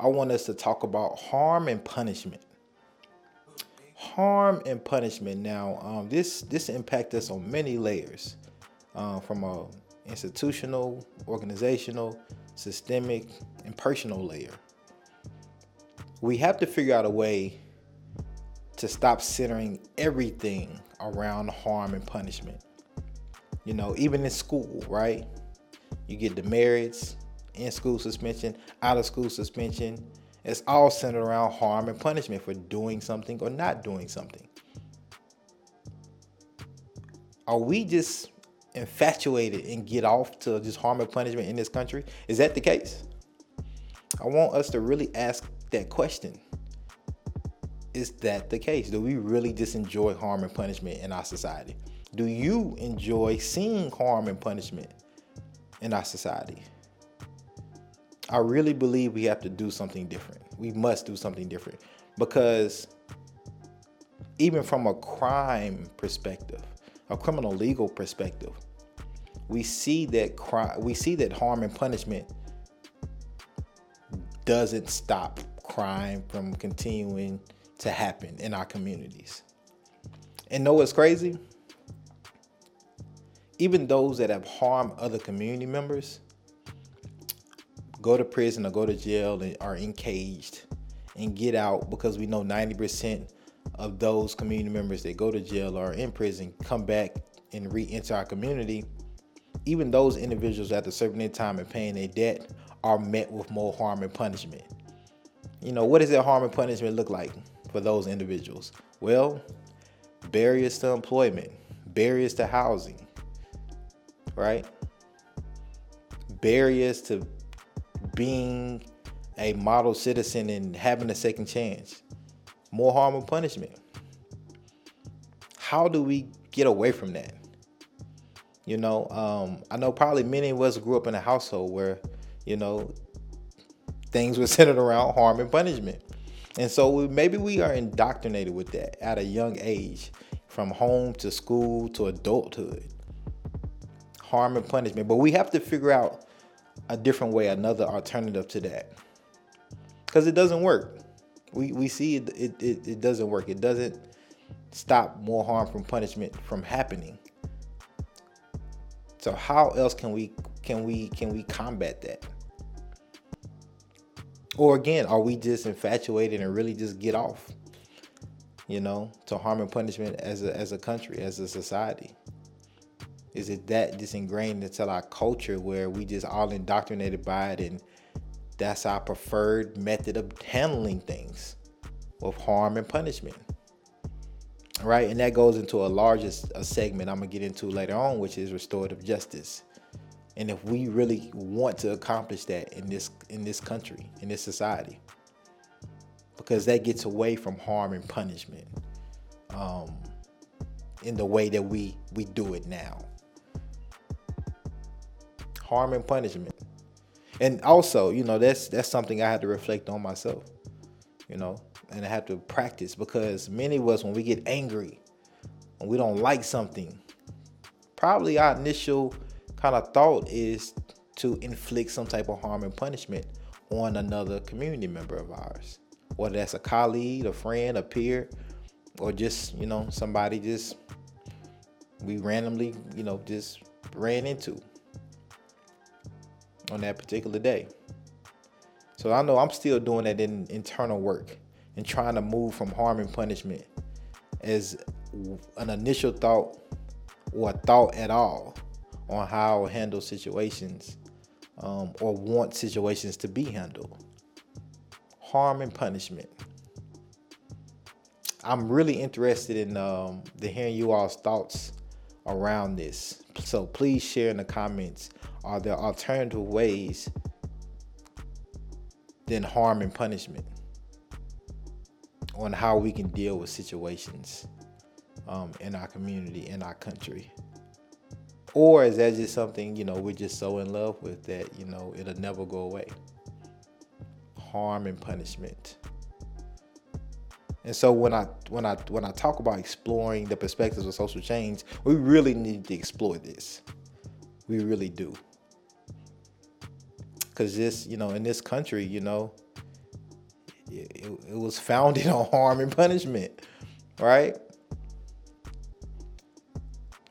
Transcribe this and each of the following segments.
I want us to talk about harm and punishment. Harm and punishment. Now, um, this this impacts us on many layers, uh, from a institutional, organizational, systemic, and personal layer. We have to figure out a way to stop centering everything around harm and punishment. You know, even in school, right? You get demerits, in school suspension, out of school suspension. It's all centered around harm and punishment for doing something or not doing something. Are we just infatuated and get off to just harm and punishment in this country? Is that the case? I want us to really ask that question. Is that the case? Do we really just enjoy harm and punishment in our society? Do you enjoy seeing harm and punishment in our society? I really believe we have to do something different. We must do something different because even from a crime perspective, a criminal legal perspective, we see that crime, we see that harm and punishment doesn't stop crime from continuing to happen in our communities. And know what's crazy? Even those that have harmed other community members, go to prison or go to jail and are encaged and get out because we know 90% of those community members that go to jail or in prison come back and re-enter our community. Even those individuals after serving their time and paying their debt are met with more harm and punishment. You know what does that harm and punishment look like for those individuals? Well barriers to employment barriers to housing right? Barriers to being a model citizen and having a second chance. More harm and punishment. How do we get away from that? You know, um, I know probably many of us grew up in a household where, you know, things were centered around harm and punishment. And so we, maybe we are indoctrinated with that at a young age, from home to school to adulthood. Harm and punishment. But we have to figure out a different way, another alternative to that. Because it doesn't work. We, we see it, it, it, it doesn't work. It doesn't stop more harm from punishment from happening. So how else can we can we can we combat that? Or again, are we just infatuated and really just get off? You know, to harm and punishment as a as a country, as a society. Is it that just ingrained into our culture where we just all indoctrinated by it and that's our preferred method of handling things with harm and punishment? Right? And that goes into a larger a segment I'm gonna get into later on, which is restorative justice. And if we really want to accomplish that in this in this country, in this society, because that gets away from harm and punishment um, in the way that we we do it now harm and punishment. And also, you know, that's that's something I had to reflect on myself, you know, and I have to practice because many of us, when we get angry, when we don't like something, probably our initial kind of thought is to inflict some type of harm and punishment on another community member of ours, whether that's a colleague, a friend, a peer, or just you know somebody just we randomly you know just ran into on that particular day. So I know I'm still doing that in internal work and trying to move from harm and punishment as an initial thought or a thought at all on how I handle situations um, or want situations to be handled. Harm and punishment. I'm really interested in um, the hearing you all's thoughts around this. So please share in the comments are there alternative ways than harm and punishment? on how we can deal with situations um, in our community, in our country. Or is that just something, you know, we're just so in love with that, you know, it'll never go away? Harm and punishment. And so when I when I when I talk about exploring the perspectives of social change, we really need to explore this. We really do. Cause this, you know, in this country, you know, it, it, it was founded on harm and punishment, right?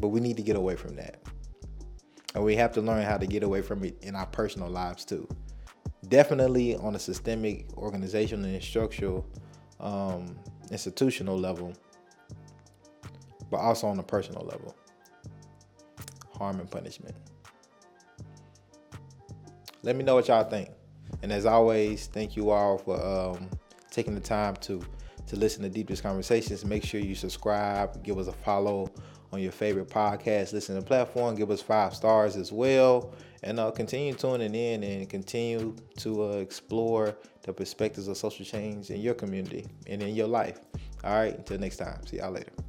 But we need to get away from that. And we have to learn how to get away from it in our personal lives too. Definitely on a systemic, organizational, and structural, um, institutional level, but also on a personal level. Harm and punishment. Let me know what y'all think. And as always, thank you all for um, taking the time to to listen to Deep Dish Conversations. Make sure you subscribe, give us a follow on your favorite podcast listening platform. Give us five stars as well. And uh, continue tuning in and continue to uh, explore the perspectives of social change in your community and in your life. All right, until next time. See y'all later.